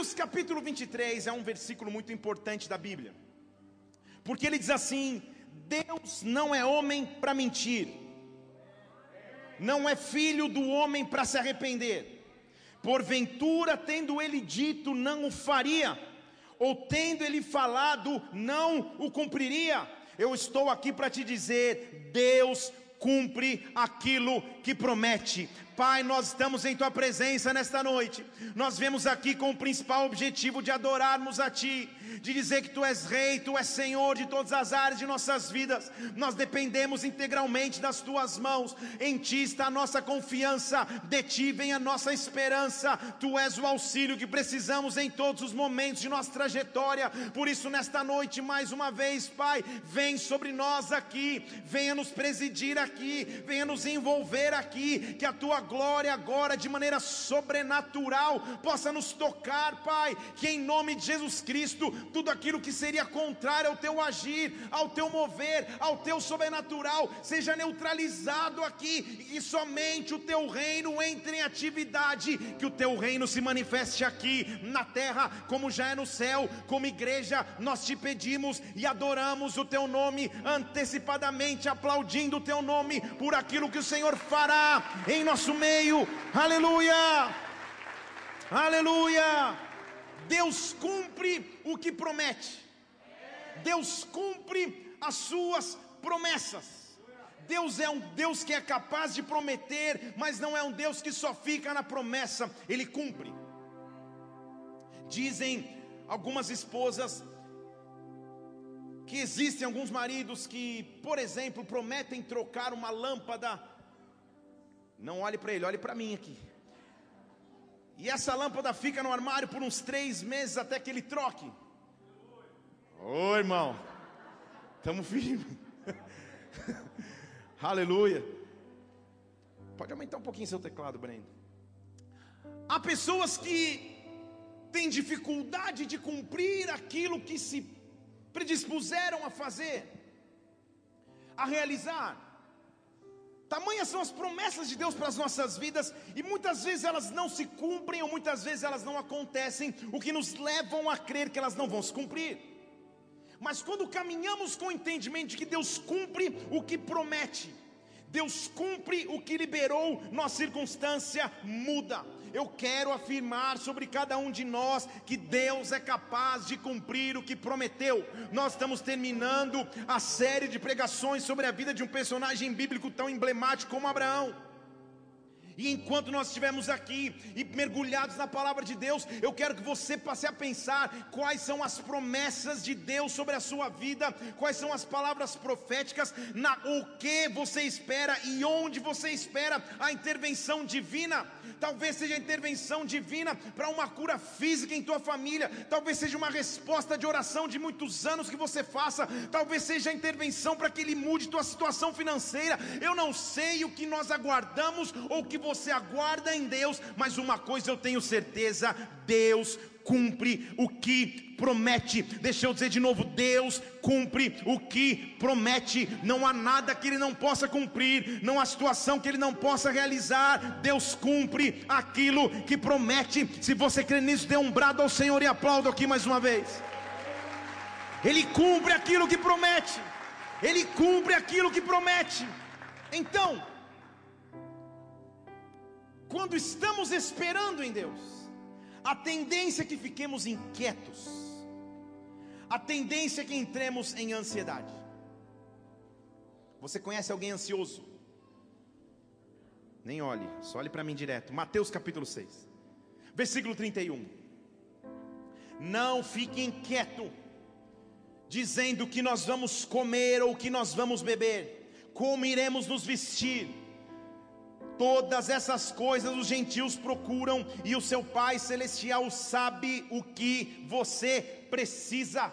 Números capítulo 23 é um versículo muito importante da Bíblia, porque ele diz assim: Deus não é homem para mentir, não é filho do homem para se arrepender, porventura, tendo ele dito, não o faria, ou tendo ele falado, não o cumpriria. Eu estou aqui para te dizer: Deus cumpre aquilo que promete. Pai, nós estamos em tua presença nesta noite. Nós vemos aqui com o principal objetivo de adorarmos a ti, de dizer que tu és rei, tu és senhor de todas as áreas de nossas vidas. Nós dependemos integralmente das tuas mãos. Em ti está a nossa confiança, de ti vem a nossa esperança. Tu és o auxílio que precisamos em todos os momentos de nossa trajetória. Por isso, nesta noite, mais uma vez, Pai, vem sobre nós aqui, venha nos presidir aqui, venha nos envolver aqui, que a tua glória agora, de maneira sobrenatural, possa nos tocar, Pai, que em nome de Jesus Cristo, tudo aquilo que seria contrário ao teu agir, ao teu mover, ao teu sobrenatural, seja neutralizado aqui, e somente o teu reino entre em atividade, que o teu reino se manifeste aqui na terra, como já é no céu, como igreja, nós te pedimos e adoramos o teu nome antecipadamente, aplaudindo o teu nome por aquilo que o Senhor em nosso meio, aleluia, aleluia. Deus cumpre o que promete, Deus cumpre as suas promessas. Deus é um Deus que é capaz de prometer, mas não é um Deus que só fica na promessa, Ele cumpre. Dizem algumas esposas que existem alguns maridos que, por exemplo, prometem trocar uma lâmpada não olhe para ele, olhe para mim aqui. E essa lâmpada fica no armário por uns três meses até que ele troque. Ô irmão, estamos firmes. Aleluia. Pode aumentar um pouquinho seu teclado, Brendo. Há pessoas que têm dificuldade de cumprir aquilo que se predispuseram a fazer, a realizar. Tamanhas são as promessas de Deus para as nossas vidas, e muitas vezes elas não se cumprem, ou muitas vezes elas não acontecem, o que nos levam a crer que elas não vão se cumprir. Mas quando caminhamos com o entendimento de que Deus cumpre o que promete, Deus cumpre o que liberou, nossa circunstância muda. Eu quero afirmar sobre cada um de nós que Deus é capaz de cumprir o que prometeu. Nós estamos terminando a série de pregações sobre a vida de um personagem bíblico tão emblemático como Abraão. E enquanto nós estivermos aqui e mergulhados na palavra de Deus, eu quero que você passe a pensar quais são as promessas de Deus sobre a sua vida, quais são as palavras proféticas, na o que você espera e onde você espera a intervenção divina. Talvez seja intervenção divina para uma cura física em tua família, talvez seja uma resposta de oração de muitos anos que você faça, talvez seja intervenção para que ele mude tua situação financeira. Eu não sei o que nós aguardamos ou o que você aguarda em Deus, mas uma coisa eu tenho certeza: Deus cumpre o que promete. Deixa eu dizer de novo: Deus cumpre o que promete. Não há nada que Ele não possa cumprir, não há situação que Ele não possa realizar. Deus cumpre aquilo que promete. Se você crê nisso, dê um brado ao Senhor e aplaudo aqui mais uma vez. Ele cumpre aquilo que promete. Ele cumpre aquilo que promete. Então, quando estamos esperando em Deus, a tendência é que fiquemos inquietos, a tendência é que entremos em ansiedade. Você conhece alguém ansioso? Nem olhe, só olhe para mim direto. Mateus capítulo 6, versículo 31. Não fique inquieto, dizendo que nós vamos comer ou que nós vamos beber, como iremos nos vestir Todas essas coisas os gentios procuram e o seu Pai celestial sabe o que você precisa.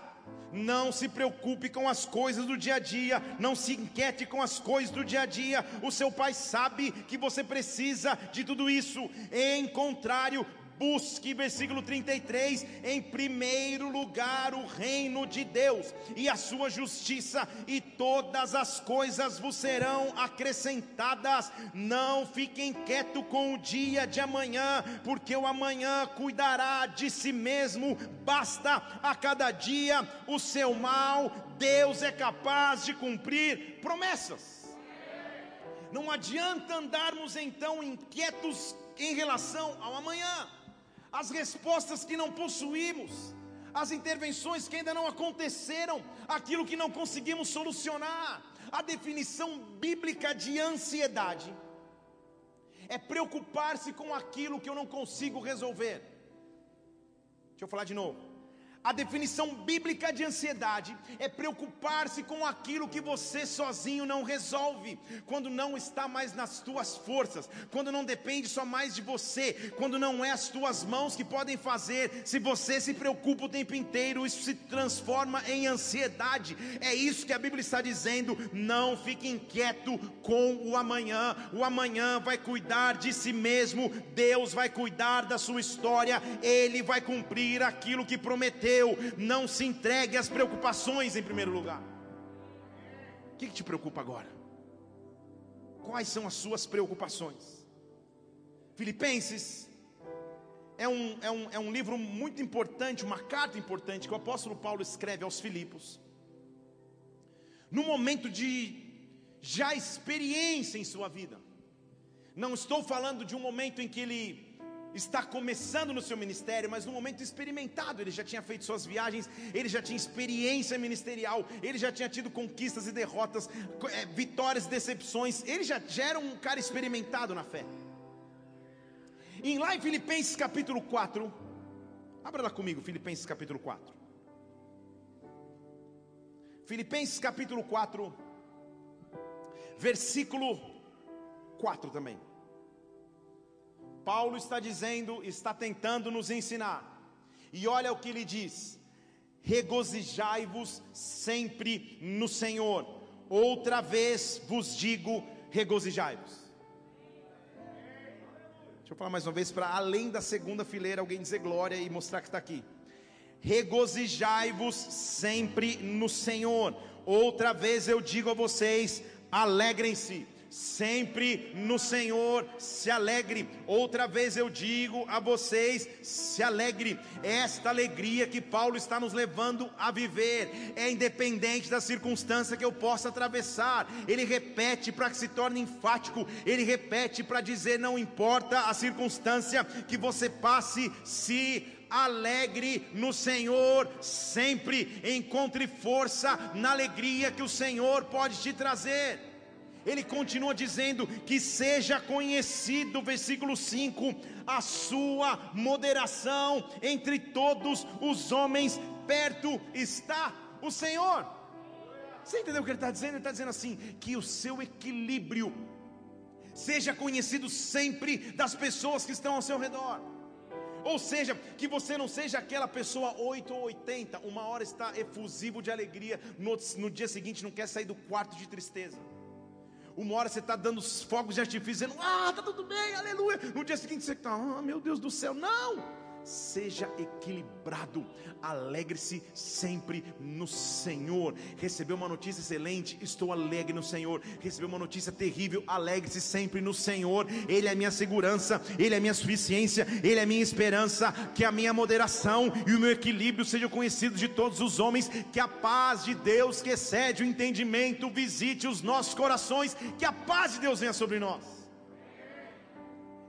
Não se preocupe com as coisas do dia a dia, não se inquiete com as coisas do dia a dia. O seu Pai sabe que você precisa de tudo isso. Em contrário, busque, versículo 33, em primeiro lugar o reino de Deus e a sua justiça, e todas as coisas vos serão acrescentadas. Não fiquem quieto com o dia de amanhã, porque o amanhã cuidará de si mesmo, basta a cada dia o seu mal, Deus é capaz de cumprir promessas. Não adianta andarmos então inquietos em relação ao amanhã as respostas que não possuímos, as intervenções que ainda não aconteceram, aquilo que não conseguimos solucionar. A definição bíblica de ansiedade é preocupar-se com aquilo que eu não consigo resolver. Deixa eu falar de novo. A definição bíblica de ansiedade é preocupar-se com aquilo que você sozinho não resolve, quando não está mais nas tuas forças, quando não depende só mais de você, quando não é as tuas mãos que podem fazer. Se você se preocupa o tempo inteiro, isso se transforma em ansiedade. É isso que a Bíblia está dizendo. Não fique inquieto com o amanhã. O amanhã vai cuidar de si mesmo. Deus vai cuidar da sua história. Ele vai cumprir aquilo que prometeu não se entregue às preocupações em primeiro lugar. O que, que te preocupa agora? Quais são as suas preocupações? Filipenses é um, é, um, é um livro muito importante, uma carta importante que o apóstolo Paulo escreve aos Filipos, no momento de já experiência em sua vida. Não estou falando de um momento em que ele está começando no seu ministério, mas no momento experimentado, ele já tinha feito suas viagens, ele já tinha experiência ministerial, ele já tinha tido conquistas e derrotas, é, vitórias e decepções, ele já, já era um cara experimentado na fé. E lá em Filipenses capítulo 4, abra lá comigo, Filipenses capítulo 4. Filipenses capítulo 4, versículo 4 também. Paulo está dizendo, está tentando nos ensinar. E olha o que ele diz: regozijai-vos sempre no Senhor. Outra vez vos digo, regozijai-vos. Deixa eu falar mais uma vez para além da segunda fileira alguém dizer glória e mostrar que está aqui. Regozijai-vos sempre no Senhor. Outra vez eu digo a vocês, alegrem-se sempre no Senhor se alegre. Outra vez eu digo a vocês: se alegre. Esta alegria que Paulo está nos levando a viver é independente da circunstância que eu possa atravessar. Ele repete para que se torne enfático, ele repete para dizer: não importa a circunstância que você passe, se alegre no Senhor sempre, encontre força na alegria que o Senhor pode te trazer ele continua dizendo que seja conhecido, versículo 5, a sua moderação entre todos os homens, perto está o Senhor. Você entendeu o que ele está dizendo? Ele está dizendo assim: que o seu equilíbrio seja conhecido sempre das pessoas que estão ao seu redor. Ou seja, que você não seja aquela pessoa 8 ou 80, uma hora está efusivo de alegria, no, no dia seguinte não quer sair do quarto de tristeza. Uma hora você está dando os fogos de artifício, dizendo, ah, está tudo bem, aleluia. No dia seguinte você está, ah, meu Deus do céu, não seja equilibrado, alegre-se sempre no Senhor. Recebeu uma notícia excelente, estou alegre no Senhor. Recebeu uma notícia terrível, alegre-se sempre no Senhor. Ele é minha segurança, Ele é minha suficiência, Ele é minha esperança. Que a minha moderação e o meu equilíbrio sejam conhecidos de todos os homens. Que a paz de Deus, que excede o entendimento, visite os nossos corações. Que a paz de Deus venha sobre nós.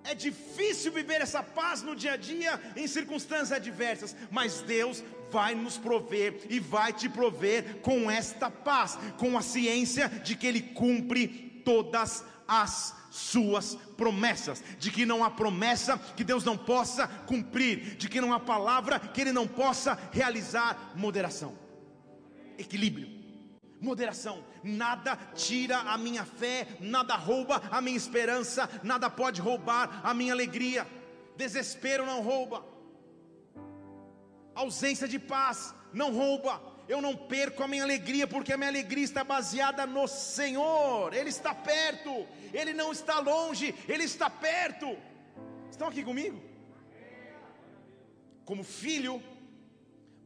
É difícil viver essa paz no dia a dia em circunstâncias adversas, mas Deus vai nos prover e vai te prover com esta paz, com a ciência de que Ele cumpre todas as suas promessas, de que não há promessa que Deus não possa cumprir, de que não há palavra que Ele não possa realizar. Moderação, equilíbrio moderação. Nada tira a minha fé, nada rouba a minha esperança, nada pode roubar a minha alegria. Desespero não rouba. Ausência de paz não rouba. Eu não perco a minha alegria, porque a minha alegria está baseada no Senhor. Ele está perto, Ele não está longe, Ele está perto. Estão aqui comigo? como filho,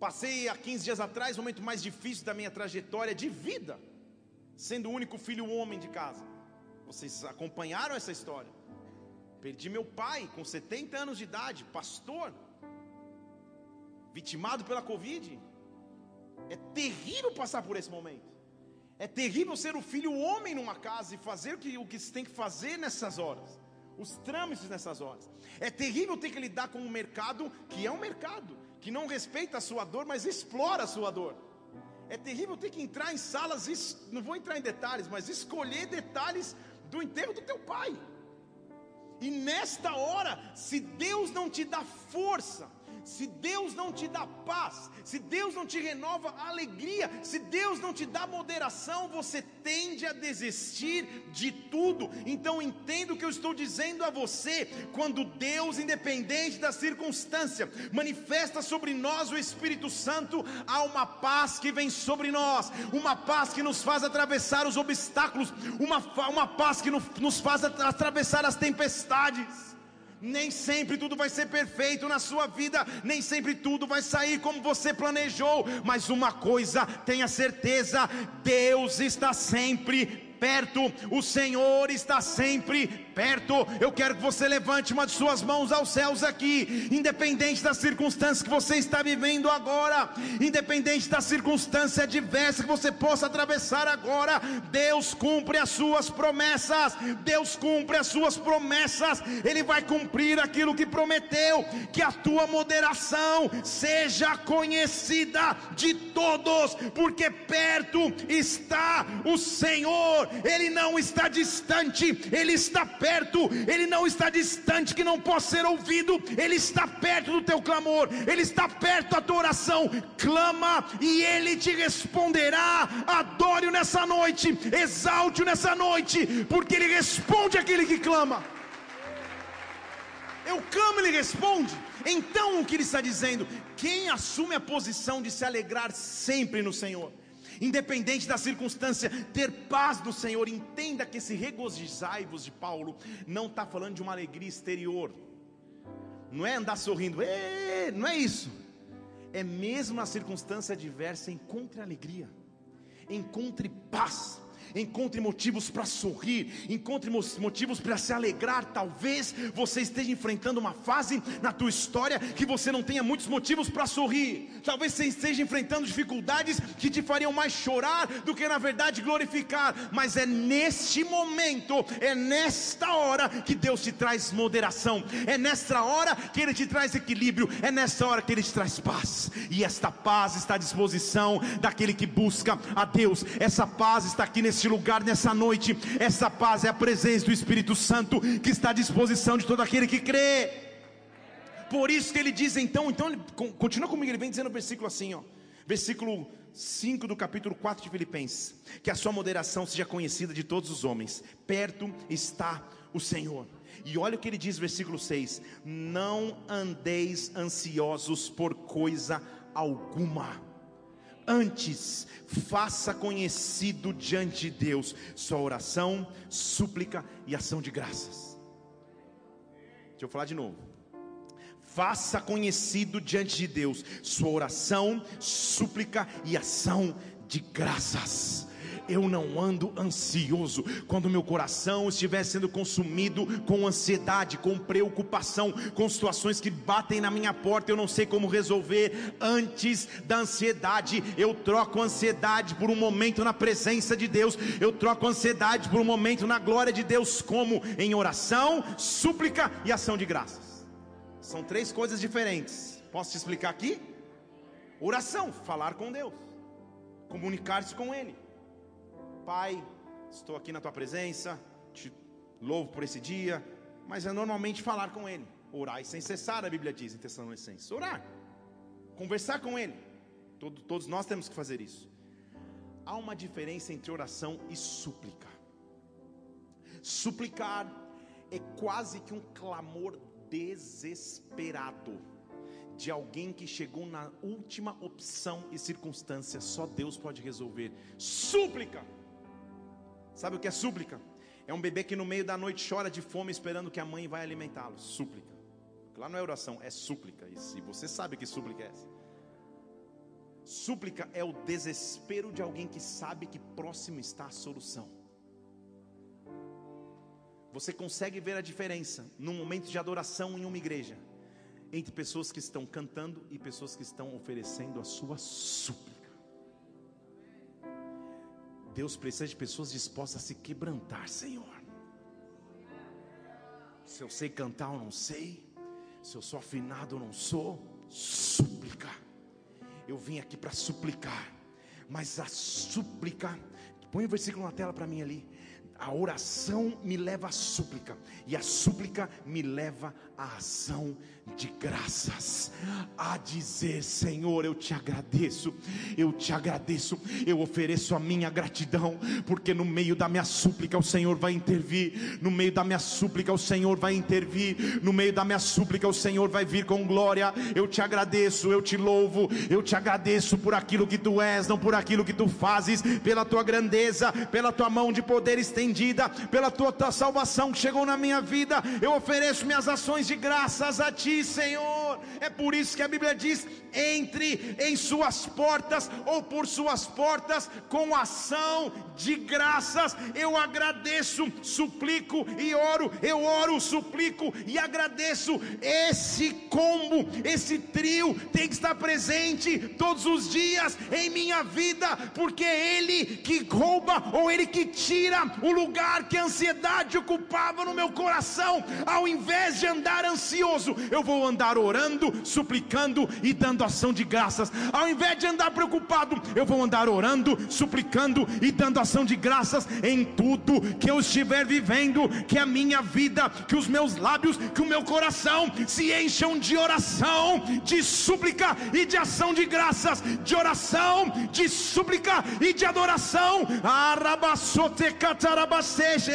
passei há 15 dias atrás o momento mais difícil da minha trajetória de vida, sendo o único filho homem de casa. Vocês acompanharam essa história? Perdi meu pai com 70 anos de idade, pastor, vitimado pela Covid. É terrível passar por esse momento. É terrível ser o filho homem numa casa e fazer o que, o que se tem que fazer nessas horas, os trâmites nessas horas. É terrível ter que lidar com um mercado que é um mercado, que não respeita a sua dor, mas explora a sua dor. É terrível ter que entrar em salas, não vou entrar em detalhes, mas escolher detalhes do enterro do teu pai. E nesta hora, se Deus não te dá força, se Deus não te dá paz, se Deus não te renova alegria, se Deus não te dá moderação, você tende a desistir de tudo. Então entenda o que eu estou dizendo a você: quando Deus, independente da circunstância, manifesta sobre nós o Espírito Santo, há uma paz que vem sobre nós, uma paz que nos faz atravessar os obstáculos, uma, uma paz que nos faz atravessar as tempestades. Nem sempre tudo vai ser perfeito na sua vida, nem sempre tudo vai sair como você planejou, mas uma coisa, tenha certeza: Deus está sempre perto, o Senhor está sempre perto. Eu quero que você levante uma de suas mãos aos céus aqui, independente das circunstâncias que você está vivendo agora, independente da circunstância adversa que você possa atravessar agora, Deus cumpre as suas promessas. Deus cumpre as suas promessas. Ele vai cumprir aquilo que prometeu, que a tua moderação seja conhecida de todos, porque perto está o Senhor. Ele não está distante, ele está perto perto, Ele não está distante que não possa ser ouvido, Ele está perto do teu clamor, Ele está perto da tua oração. Clama e Ele te responderá. Adore-o nessa noite, exalte-o nessa noite, porque Ele responde aquele que clama. Eu clamo, Ele responde. Então o que Ele está dizendo? Quem assume a posição de se alegrar sempre no Senhor? Independente da circunstância, ter paz no Senhor. Entenda que esse regozijai-vos de Paulo não está falando de uma alegria exterior, não é andar sorrindo, não é isso, é mesmo na circunstância adversa, encontre alegria, encontre paz encontre motivos para sorrir, encontre motivos para se alegrar. Talvez você esteja enfrentando uma fase na tua história que você não tenha muitos motivos para sorrir. Talvez você esteja enfrentando dificuldades que te fariam mais chorar do que na verdade glorificar. Mas é neste momento, é nesta hora que Deus te traz moderação. É nesta hora que Ele te traz equilíbrio. É nesta hora que Ele te traz paz. E esta paz está à disposição daquele que busca a Deus. Essa paz está aqui nesse neste lugar, nessa noite. Essa paz é a presença do Espírito Santo que está à disposição de todo aquele que crê. Por isso que ele diz então, então ele, continua comigo, ele vem dizendo no versículo assim, ó, versículo 5 do capítulo 4 de Filipenses, que a sua moderação seja conhecida de todos os homens. Perto está o Senhor. E olha o que ele diz, versículo 6: Não andeis ansiosos por coisa alguma Antes, faça conhecido diante de Deus sua oração, súplica e ação de graças. Deixa eu falar de novo. Faça conhecido diante de Deus sua oração, súplica e ação de graças eu não ando ansioso. Quando meu coração estiver sendo consumido com ansiedade, com preocupação, com situações que batem na minha porta, eu não sei como resolver. Antes da ansiedade, eu troco a ansiedade por um momento na presença de Deus, eu troco a ansiedade por um momento na glória de Deus, como em oração, súplica e ação de graças. São três coisas diferentes. Posso te explicar aqui? Oração, falar com Deus, comunicar-se com Ele. Pai, estou aqui na tua presença, te louvo por esse dia, mas é normalmente falar com Ele, orar sem cessar, a Bíblia diz em Tessalonicenses, orar, conversar com Ele, Todo, todos nós temos que fazer isso. Há uma diferença entre oração e súplica. Suplicar é quase que um clamor desesperado de alguém que chegou na última opção e circunstância, só Deus pode resolver. Súplica Sabe o que é súplica? É um bebê que no meio da noite chora de fome esperando que a mãe vai alimentá-lo. Súplica. Lá não é oração, é súplica. E se você sabe que súplica é essa? Súplica é o desespero de alguém que sabe que próximo está a solução. Você consegue ver a diferença num momento de adoração em uma igreja entre pessoas que estão cantando e pessoas que estão oferecendo a sua súplica. Deus precisa de pessoas dispostas a se quebrantar, Senhor. Se eu sei cantar ou não sei, se eu sou afinado ou não sou, súplica. Eu vim aqui para suplicar, mas a súplica, põe o versículo na tela para mim ali. A oração me leva à súplica, e a súplica me leva à ação de graças, a dizer: Senhor, eu te agradeço, eu te agradeço, eu ofereço a minha gratidão, porque no meio da minha súplica o Senhor vai intervir, no meio da minha súplica o Senhor vai intervir, no meio da minha súplica o Senhor vai vir com glória. Eu te agradeço, eu te louvo, eu te agradeço por aquilo que tu és, não por aquilo que tu fazes, pela tua grandeza, pela tua mão de poder estendida, pela tua, tua salvação que chegou na minha vida. Eu ofereço minhas ações de graças a ti Senhor. É por isso que a Bíblia diz: entre em suas portas ou por suas portas com ação de graças. Eu agradeço, suplico e oro. Eu oro, suplico e agradeço. Esse combo, esse trio tem que estar presente todos os dias em minha vida, porque é Ele que rouba ou Ele que tira o lugar que a ansiedade ocupava no meu coração. Ao invés de andar ansioso, eu vou andar orando, suplicando e dando ação de graças. Ao invés de andar preocupado, eu vou andar orando, suplicando e dando ação de graças em tudo que eu estiver vivendo, que a minha vida, que os meus lábios, que o meu coração se encham de oração, de súplica e de ação de graças, de oração, de súplica e de adoração. Arabassote catarabaseje.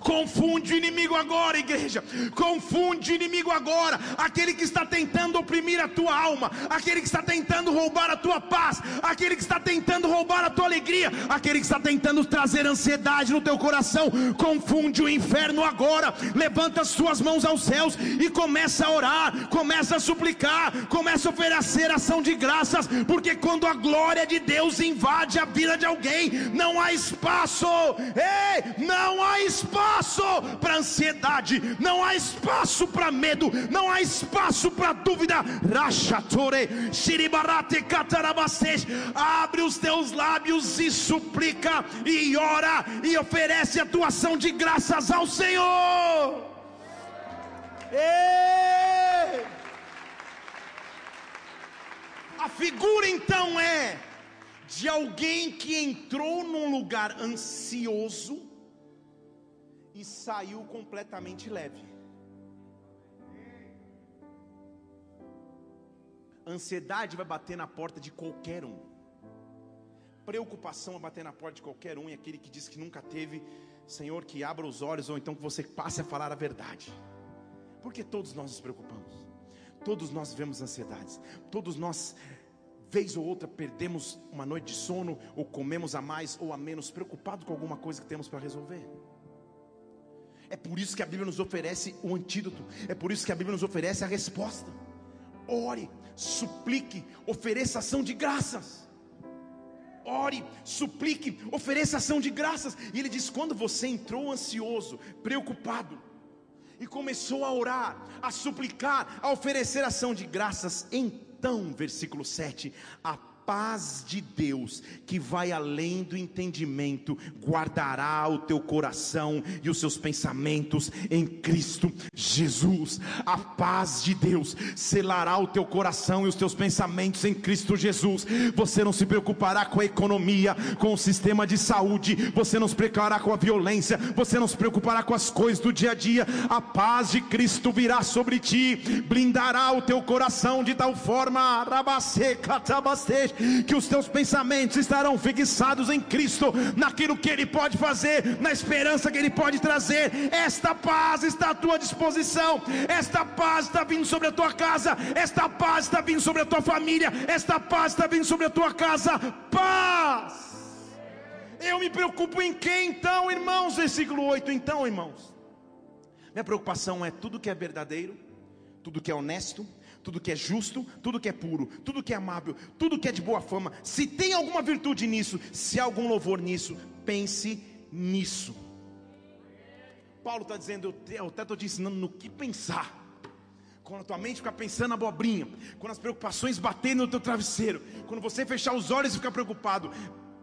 Confunde o inimigo agora, igreja. Confunde o inimigo agora. Aquele que está tentando oprimir a tua alma, aquele que está tentando roubar a tua paz, aquele que está tentando roubar a tua alegria, aquele que está tentando trazer ansiedade no teu coração. Confunde o inferno agora. Levanta as tuas mãos aos céus e começa a orar, começa a suplicar, começa a oferecer ação de graças, porque quando a glória de Deus invade a vida de alguém, não há espaço. Ei, não há espaço espaço para ansiedade, não há espaço para medo, não há espaço para dúvida. Rachatore, Shiribarate Katarabasej, abre os teus lábios e suplica, e ora, e oferece a tua ação de graças ao Senhor. Ei! A figura então é de alguém que entrou num lugar ansioso e saiu completamente leve. Ansiedade vai bater na porta de qualquer um. Preocupação vai bater na porta de qualquer um. E aquele que diz que nunca teve, Senhor, que abra os olhos, ou então que você passe a falar a verdade. Porque todos nós nos preocupamos. Todos nós vivemos ansiedades. Todos nós, vez ou outra, perdemos uma noite de sono, ou comemos a mais ou a menos, preocupado com alguma coisa que temos para resolver. É por isso que a Bíblia nos oferece o antídoto, é por isso que a Bíblia nos oferece a resposta. Ore, suplique, ofereça ação de graças. Ore, suplique, ofereça ação de graças. E ele diz: quando você entrou ansioso, preocupado, e começou a orar, a suplicar, a oferecer ação de graças, então, versículo 7, a paz de Deus, que vai além do entendimento, guardará o teu coração e os seus pensamentos em Cristo Jesus. A paz de Deus selará o teu coração e os teus pensamentos em Cristo Jesus. Você não se preocupará com a economia, com o sistema de saúde, você não se preocupará com a violência, você não se preocupará com as coisas do dia a dia. A paz de Cristo virá sobre ti, blindará o teu coração de tal forma, que os teus pensamentos estarão fixados em Cristo, naquilo que Ele pode fazer, na esperança que Ele pode trazer. Esta paz está à tua disposição, esta paz está vindo sobre a tua casa, esta paz está vindo sobre a tua família, esta paz está vindo sobre a tua casa. Paz. Eu me preocupo em quem então, irmãos? Versículo 8, então, irmãos. Minha preocupação é tudo que é verdadeiro, tudo que é honesto, tudo que é justo, tudo que é puro, tudo que é amável, tudo que é de boa fama, se tem alguma virtude nisso, se há algum louvor nisso, pense nisso. Paulo está dizendo, eu até estou te ensinando no que pensar. Quando a tua mente ficar pensando na abobrinha, quando as preocupações baterem no teu travesseiro, quando você fechar os olhos e ficar preocupado,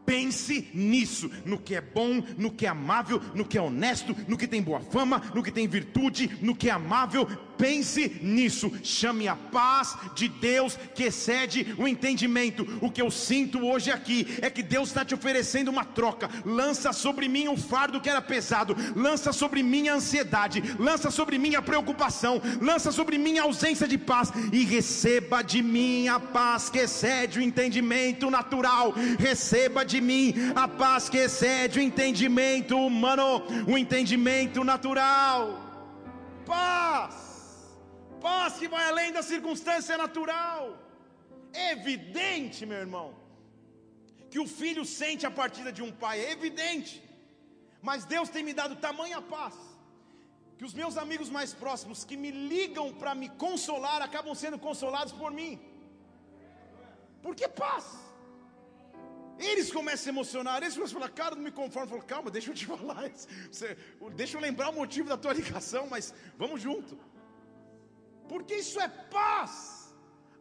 Pense nisso, no que é bom, no que é amável, no que é honesto, no que tem boa fama, no que tem virtude, no que é amável. Pense nisso. Chame a paz de Deus que excede o entendimento. O que eu sinto hoje aqui é que Deus está te oferecendo uma troca. Lança sobre mim o fardo que era pesado, lança sobre mim a ansiedade, lança sobre mim a preocupação, lança sobre mim a ausência de paz e receba de mim a paz que excede o entendimento natural. Receba de mim a paz que excede o entendimento humano, o entendimento natural. Paz, paz que vai além da circunstância natural. É evidente, meu irmão, que o filho sente a partida de um pai, é evidente. Mas Deus tem me dado tamanha paz que os meus amigos mais próximos que me ligam para me consolar acabam sendo consolados por mim. Porque paz. Eles começam a se emocionar, eles começam a falar, cara, não me conformo. Falo, calma, deixa eu te falar. Deixa eu lembrar o motivo da tua ligação, mas vamos junto. Porque isso é paz.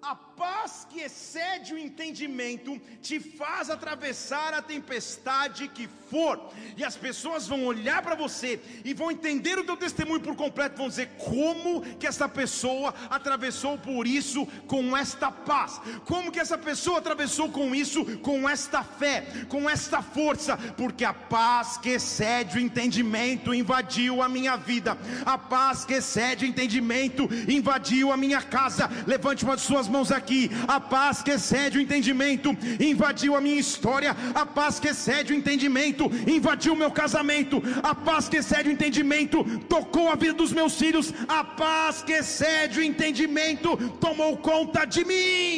A paz que excede o entendimento te faz atravessar a tempestade que for, e as pessoas vão olhar para você e vão entender o teu testemunho por completo, vão dizer como que essa pessoa atravessou por isso com esta paz, como que essa pessoa atravessou com isso com esta fé, com esta força, porque a paz que excede o entendimento invadiu a minha vida, a paz que excede o entendimento invadiu a minha casa. Levante uma de suas mãos aqui. A paz que excede o entendimento invadiu a minha história. A paz que excede o entendimento invadiu o meu casamento. A paz que excede o entendimento tocou a vida dos meus filhos. A paz que excede o entendimento tomou conta de mim.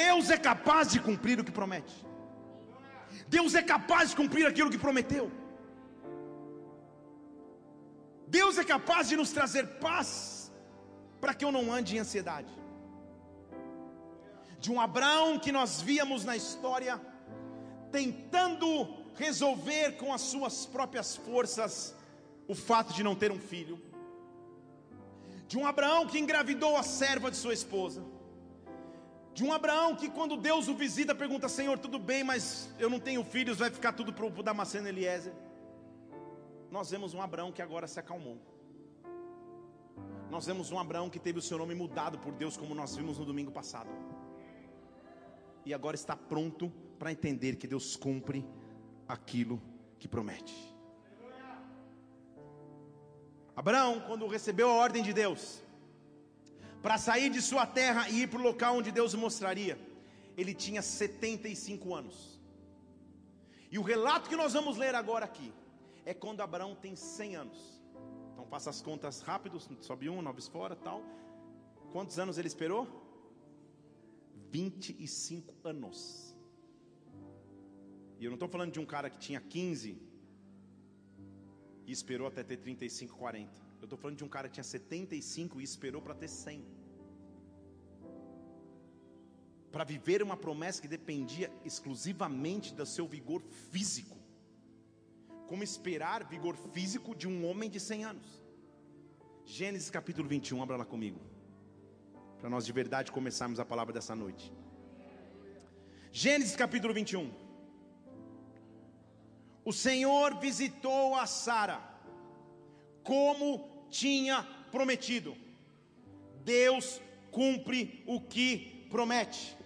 Deus é capaz de cumprir o que promete. Deus é capaz de cumprir aquilo que prometeu. Deus é capaz de nos trazer paz para que eu não ande em ansiedade. De um Abraão que nós víamos na história, tentando resolver com as suas próprias forças o fato de não ter um filho. De um Abraão que engravidou a serva de sua esposa. De um Abraão que, quando Deus o visita, pergunta: Senhor, tudo bem, mas eu não tenho filhos, vai ficar tudo para o Damasceno Eliezer. Nós vemos um Abraão que agora se acalmou. Nós vemos um Abraão que teve o seu nome mudado por Deus, como nós vimos no domingo passado. E agora está pronto para entender que Deus cumpre aquilo que promete. Abraão, quando recebeu a ordem de Deus, para sair de sua terra e ir para o local onde Deus o mostraria, ele tinha 75 anos. E o relato que nós vamos ler agora aqui é quando Abraão tem 100 anos. Então faça as contas rápido, sobe um, nove fora, tal. Quantos anos ele esperou? 25 anos. E eu não estou falando de um cara que tinha 15 e esperou até ter 35, 40. Eu estou falando de um cara que tinha 75 e esperou para ter 100. Para viver uma promessa que dependia exclusivamente do seu vigor físico como esperar vigor físico de um homem de 100 anos. Gênesis capítulo 21, abra lá comigo, para nós de verdade começarmos a palavra dessa noite. Gênesis capítulo 21. O Senhor visitou a Sara, como tinha prometido. Deus cumpre o que promete.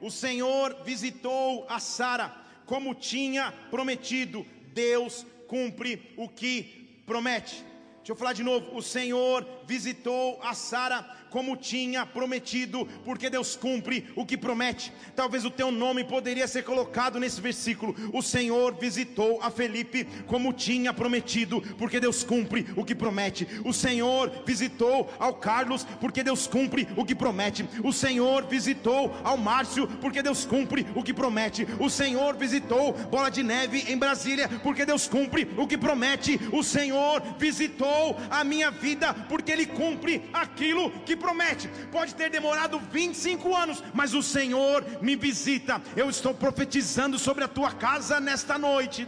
O Senhor visitou a Sara, como tinha prometido. Deus cumpre o que promete. Deixa eu falar de novo. O Senhor visitou a Sara como tinha prometido, porque Deus cumpre o que promete. Talvez o teu nome poderia ser colocado nesse versículo. O Senhor visitou a Felipe como tinha prometido, porque Deus cumpre o que promete. O Senhor visitou ao Carlos, porque Deus cumpre o que promete. O Senhor visitou ao Márcio, porque Deus cumpre o que promete. O Senhor visitou Bola de Neve em Brasília, porque Deus cumpre o que promete. O Senhor visitou a minha vida, porque Ele cumpre aquilo que promete. Pode ter demorado 25 anos, mas o Senhor me visita. Eu estou profetizando sobre a tua casa nesta noite.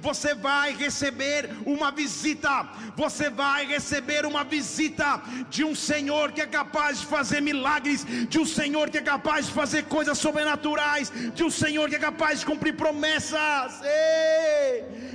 Você vai receber uma visita. Você vai receber uma visita de um Senhor que é capaz de fazer milagres, de um Senhor que é capaz de fazer coisas sobrenaturais, de um Senhor que é capaz de cumprir promessas.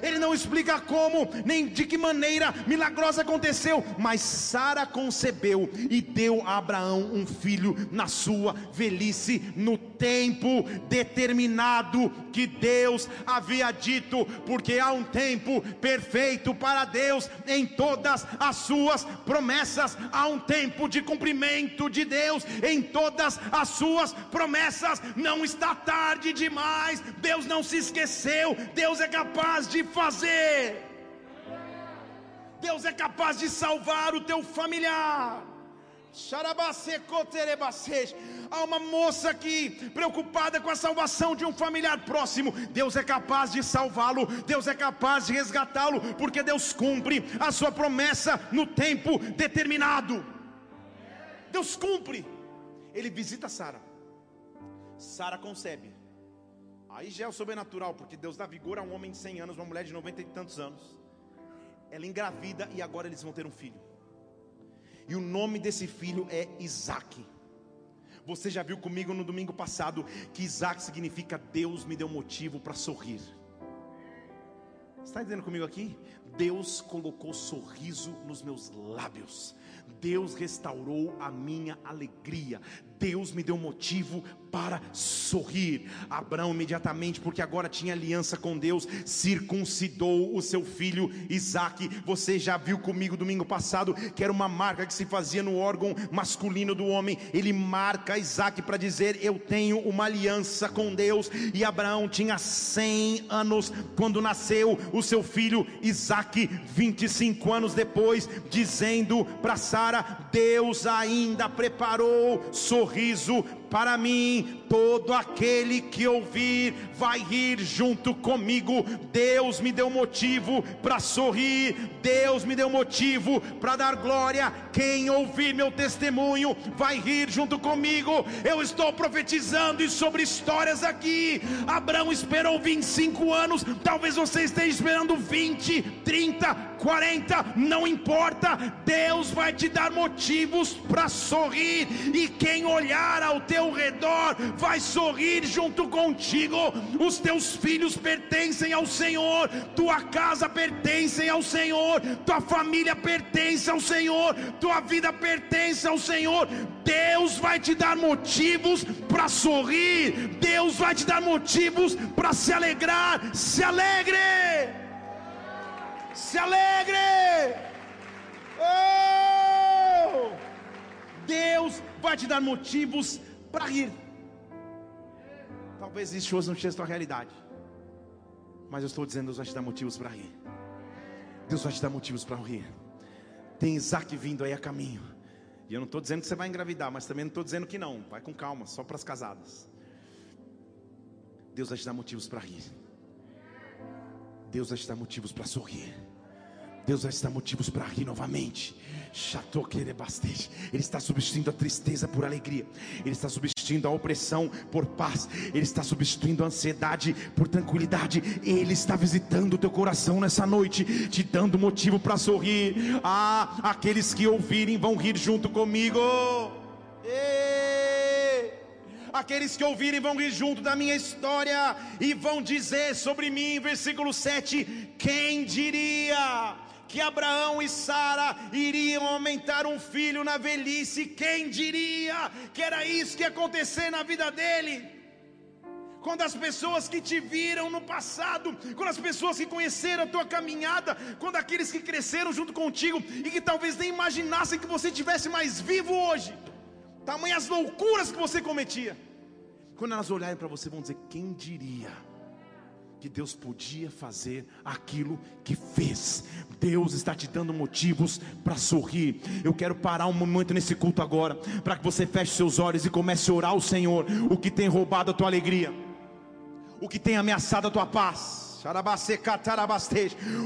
Ele não explica como, nem de que maneira milagrosa aconteceu, mas Sara concebeu e deu a Abraão um filho na sua velhice, no tempo determinado que Deus havia dito, porque há um tempo perfeito para Deus em todas as suas promessas, há um tempo de cumprimento de Deus em todas as suas promessas. Não está tarde demais, Deus não se esqueceu, Deus é capaz de fazer. Deus é capaz de salvar o teu familiar. Há uma moça aqui preocupada com a salvação de um familiar próximo. Deus é capaz de salvá-lo, Deus é capaz de resgatá-lo, porque Deus cumpre a sua promessa no tempo determinado. Deus cumpre. Ele visita Sara. Sara concebe. Aí já é o sobrenatural, porque Deus dá vigor a um homem de 100 anos, uma mulher de 90 e tantos anos. Ela engravida e agora eles vão ter um filho. E o nome desse filho é Isaac. Você já viu comigo no domingo passado que Isaac significa Deus me deu motivo para sorrir. Está entendendo comigo aqui? Deus colocou sorriso nos meus lábios. Deus restaurou a minha alegria. Deus me deu motivo para sorrir. Abraão, imediatamente, porque agora tinha aliança com Deus, circuncidou o seu filho Isaac. Você já viu comigo domingo passado que era uma marca que se fazia no órgão masculino do homem. Ele marca Isaac para dizer: Eu tenho uma aliança com Deus. E Abraão tinha 100 anos quando nasceu o seu filho Isaac, 25 anos depois, dizendo para Sara: Deus ainda preparou sorriso sorriso para mim, todo aquele que ouvir vai rir junto comigo. Deus me deu motivo para sorrir, Deus me deu motivo para dar glória. Quem ouvir meu testemunho vai rir junto comigo. Eu estou profetizando e sobre histórias aqui. Abraão esperou 25 anos, talvez você esteja esperando 20, 30, 40, não importa. Deus vai te dar motivos para sorrir, e quem olhar ao teu teu redor vai sorrir junto contigo. Os teus filhos pertencem ao Senhor, tua casa pertence ao Senhor, tua família pertence ao Senhor, tua vida pertence ao Senhor. Deus vai te dar motivos para sorrir, Deus vai te dar motivos para se alegrar. Se alegre, se alegre. Oh! Deus vai te dar motivos para rir. Talvez isso hoje não seja a realidade. Mas eu estou dizendo, Deus vai te dar motivos para rir. Deus vai te dar motivos para rir. Tem Isaac vindo aí a caminho. E eu não estou dizendo que você vai engravidar, mas também não estou dizendo que não. Vai com calma, só para as casadas. Deus vai te dar motivos para rir. Deus vai te dar motivos para sorrir. Deus vai te dar motivos para rir novamente. Ele está substituindo a tristeza por alegria. Ele está substituindo a opressão por paz. Ele está substituindo a ansiedade por tranquilidade. Ele está visitando o teu coração nessa noite, te dando motivo para sorrir. Ah, aqueles que ouvirem vão rir junto comigo. Aqueles que ouvirem vão rir junto da minha história e vão dizer sobre mim, versículo 7: Quem diria? Que Abraão e Sara iriam aumentar um filho na velhice. Quem diria que era isso que ia acontecer na vida dele? quando as pessoas que te viram no passado, quando as pessoas que conheceram a tua caminhada, quando aqueles que cresceram junto contigo e que talvez nem imaginassem que você tivesse mais vivo hoje, tamanhas loucuras que você cometia, quando elas olharem para você, vão dizer: quem diria? Que Deus podia fazer aquilo que fez. Deus está te dando motivos para sorrir. Eu quero parar um momento nesse culto agora, para que você feche seus olhos e comece a orar ao Senhor o que tem roubado a tua alegria o que tem ameaçado a tua paz,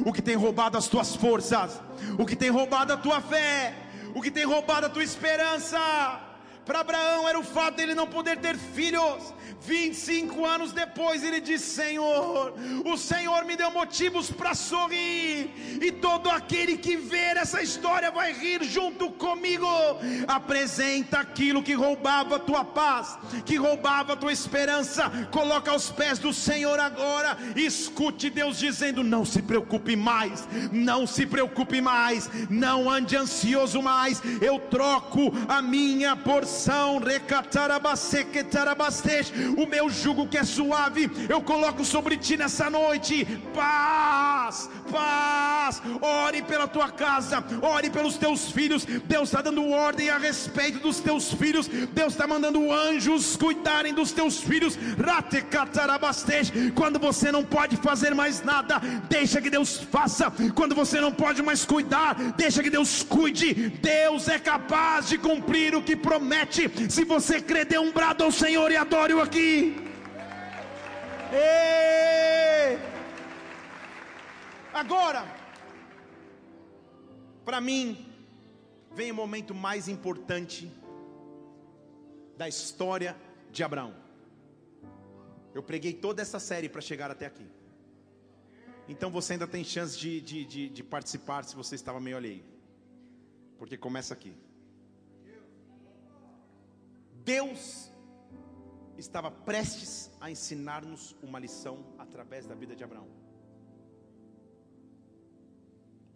o que tem roubado as tuas forças, o que tem roubado a tua fé, o que tem roubado a tua esperança. Para Abraão era o fato de ele não poder ter filhos, 25 anos depois ele diz: Senhor, o Senhor me deu motivos para sorrir, e todo aquele que ver essa história vai rir junto comigo. Apresenta aquilo que roubava a tua paz, que roubava a tua esperança, coloca aos pés do Senhor agora. Escute Deus dizendo: Não se preocupe mais, não se preocupe mais, não ande ansioso mais. Eu troco a minha porção, recatarabastej o meu jugo que é suave, eu coloco sobre ti nessa noite. Paz, paz. Ore pela tua casa, ore pelos teus filhos. Deus está dando ordem a respeito dos teus filhos. Deus está mandando anjos cuidarem dos teus filhos. Quando você não pode fazer mais nada, deixa que Deus faça. Quando você não pode mais cuidar, deixa que Deus cuide. Deus é capaz de cumprir o que promete. Se você crer, dê um brado ao Senhor e adore-o aqui. Ei! Agora, para mim, vem o momento mais importante da história de Abraão. Eu preguei toda essa série para chegar até aqui. Então você ainda tem chance de, de, de, de participar se você estava meio alheio. Porque começa aqui. Deus estava prestes a ensinar-nos uma lição através da vida de Abraão.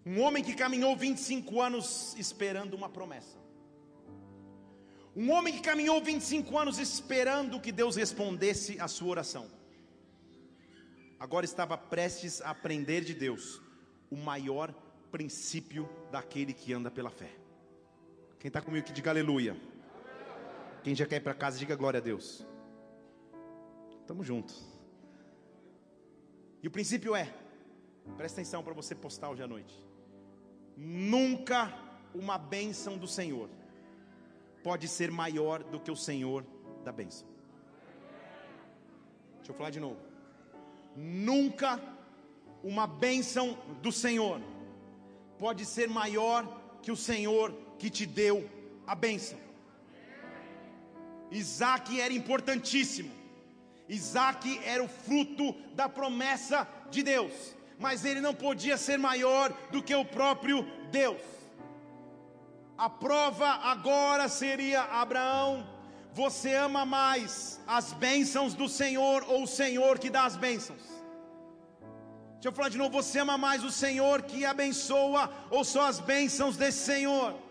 Um homem que caminhou 25 anos esperando uma promessa. Um homem que caminhou 25 anos esperando que Deus respondesse a sua oração. Agora estava prestes a aprender de Deus o maior princípio daquele que anda pela fé. Quem está comigo que diga aleluia. Quem já quer ir para casa, diga glória a Deus. Estamos juntos. E o princípio é, presta atenção para você postar hoje à noite. Nunca uma bênção do Senhor pode ser maior do que o Senhor da bênção. Deixa eu falar de novo. Nunca uma bênção do Senhor pode ser maior que o Senhor que te deu a bênção. Isaac era importantíssimo. Isaac era o fruto da promessa de Deus, mas ele não podia ser maior do que o próprio Deus. A prova agora seria: Abraão, você ama mais as bênçãos do Senhor ou o Senhor que dá as bênçãos? Deixa eu falar de novo: você ama mais o Senhor que abençoa ou só as bênçãos desse Senhor?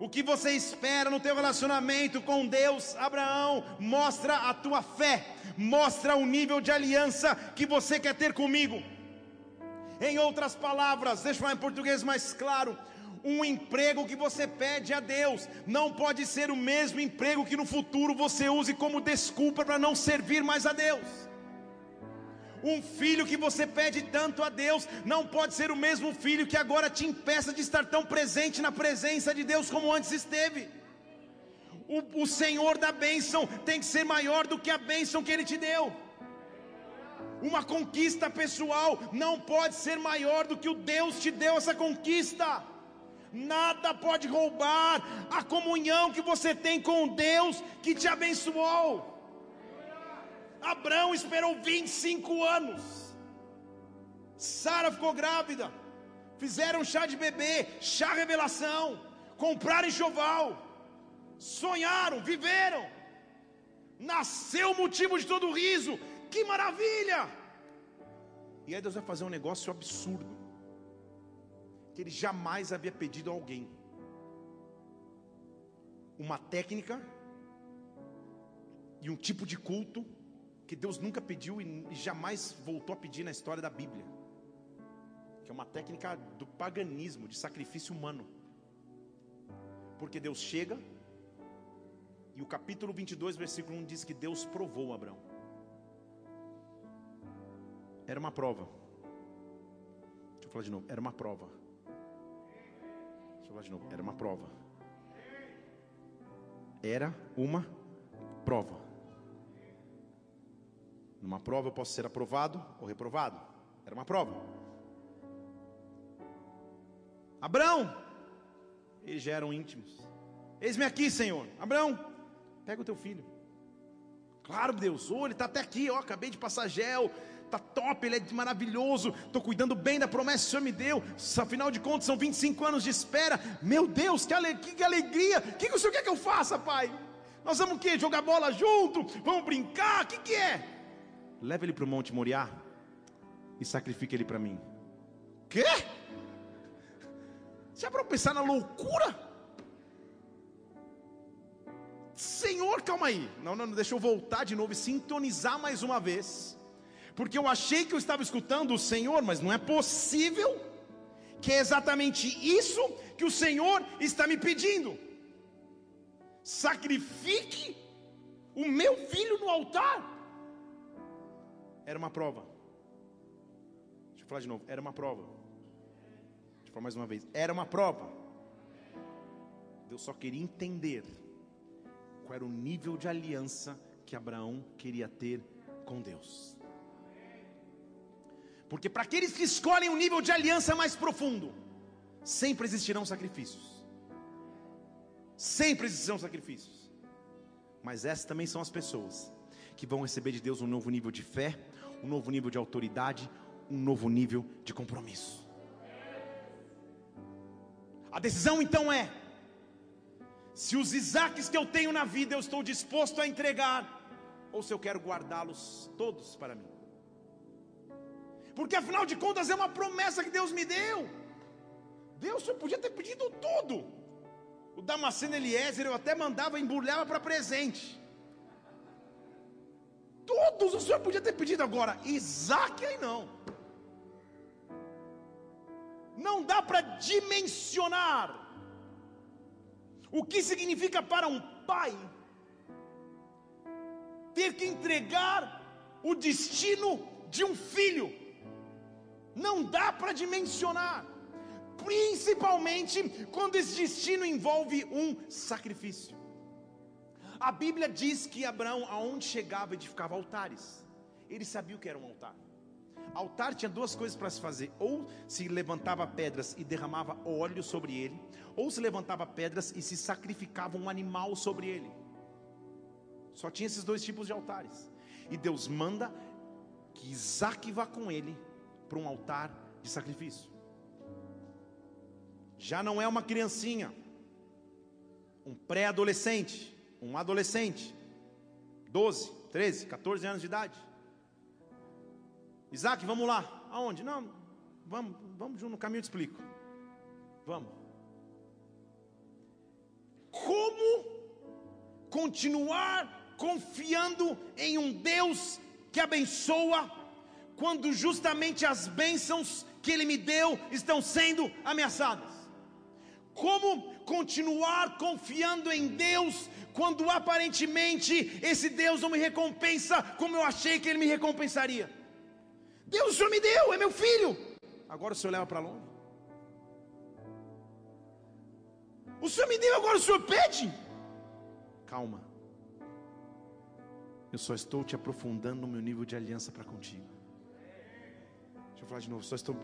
O que você espera no teu relacionamento com Deus, Abraão, mostra a tua fé, mostra o nível de aliança que você quer ter comigo. Em outras palavras, deixa eu falar em português mais claro, um emprego que você pede a Deus não pode ser o mesmo emprego que no futuro você use como desculpa para não servir mais a Deus. Um filho que você pede tanto a Deus não pode ser o mesmo filho que agora te impeça de estar tão presente na presença de Deus como antes esteve. O, o Senhor da bênção tem que ser maior do que a bênção que Ele te deu. Uma conquista pessoal não pode ser maior do que o Deus te deu essa conquista. Nada pode roubar a comunhão que você tem com o Deus que te abençoou. Abraão esperou 25 anos. Sara ficou grávida. Fizeram chá de bebê, chá revelação. Compraram enxoval. Sonharam, viveram. Nasceu o motivo de todo riso. Que maravilha! E aí Deus vai fazer um negócio absurdo. Que ele jamais havia pedido a alguém. Uma técnica e um tipo de culto que Deus nunca pediu e jamais voltou a pedir na história da Bíblia, que é uma técnica do paganismo, de sacrifício humano. Porque Deus chega, e o capítulo 22, versículo 1 diz que Deus provou Abraão. Era uma prova. Deixa eu falar de novo. Era uma prova. Deixa eu falar de novo. Era uma prova. Era uma prova. Numa prova eu posso ser aprovado ou reprovado. Era uma prova. Abraão, eles já eram íntimos. Eis-me aqui, Senhor. Abraão, pega o teu filho. Claro, Deus, oh, ele está até aqui, ó, acabei de passar gel, tá top, ele é maravilhoso, estou cuidando bem da promessa que o Senhor me deu. Afinal de contas, são 25 anos de espera. Meu Deus, que, ale que alegria! O que, que o Senhor quer que eu faça, Pai? Nós vamos o quê? Jogar bola junto? Vamos brincar? O que, que é? Leva ele para o Monte Moriá e sacrifique ele para mim. Quê? Você é para pensar na loucura? Senhor, calma aí. Não, não, deixa eu voltar de novo e sintonizar mais uma vez. Porque eu achei que eu estava escutando o Senhor, mas não é possível que é exatamente isso que o Senhor está me pedindo. Sacrifique o meu filho no altar. Era uma prova. Deixa eu falar de novo. Era uma prova. Deixa eu falar mais uma vez. Era uma prova. Deus só queria entender qual era o nível de aliança que Abraão queria ter com Deus. Porque para aqueles que escolhem um nível de aliança mais profundo, sempre existirão sacrifícios. Sempre existirão sacrifícios. Mas essas também são as pessoas que vão receber de Deus um novo nível de fé, um novo nível de autoridade, um novo nível de compromisso. A decisão então é: se os Isaques que eu tenho na vida eu estou disposto a entregar, ou se eu quero guardá-los todos para mim porque afinal de contas é uma promessa que Deus me deu. Deus só podia ter pedido tudo. O Damasceno Eliezer eu até mandava, embrulhava para presente. Todos o Senhor podia ter pedido agora. Isaac aí não. Não dá para dimensionar o que significa para um pai ter que entregar o destino de um filho. Não dá para dimensionar. Principalmente quando esse destino envolve um sacrifício. A Bíblia diz que Abraão, aonde chegava, edificava altares. Ele sabia o que era um altar. Altar tinha duas coisas para se fazer: ou se levantava pedras e derramava óleo sobre ele, ou se levantava pedras e se sacrificava um animal sobre ele. Só tinha esses dois tipos de altares. E Deus manda que Isaac vá com ele para um altar de sacrifício. Já não é uma criancinha, um pré-adolescente, um adolescente, 12, 13, 14 anos de idade. Isaac, vamos lá. Aonde? Não, vamos, vamos junto no caminho eu te explico. Vamos. Como continuar confiando em um Deus que abençoa quando justamente as bênçãos que Ele me deu estão sendo ameaçadas? Como continuar confiando em Deus quando aparentemente esse Deus não me recompensa como eu achei que Ele me recompensaria? Deus, o Senhor me deu, é meu filho. Agora o Senhor leva para longe. O Senhor me deu, agora o Senhor pede. Calma. Eu só estou te aprofundando no meu nível de aliança para contigo. Deixa eu falar de novo, só estou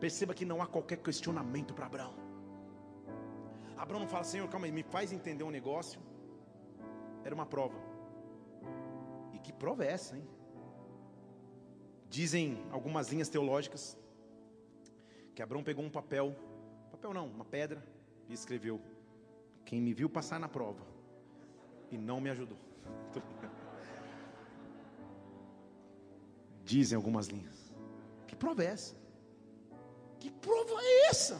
Perceba que não há qualquer questionamento para Abraão. Abraão não fala, Senhor, calma aí, me faz entender um negócio. Era uma prova. E que prova é essa, hein? Dizem algumas linhas teológicas que Abraão pegou um papel, papel não, uma pedra, e escreveu: Quem me viu passar na prova e não me ajudou. Dizem algumas linhas. Que prova é essa? Que prova é essa?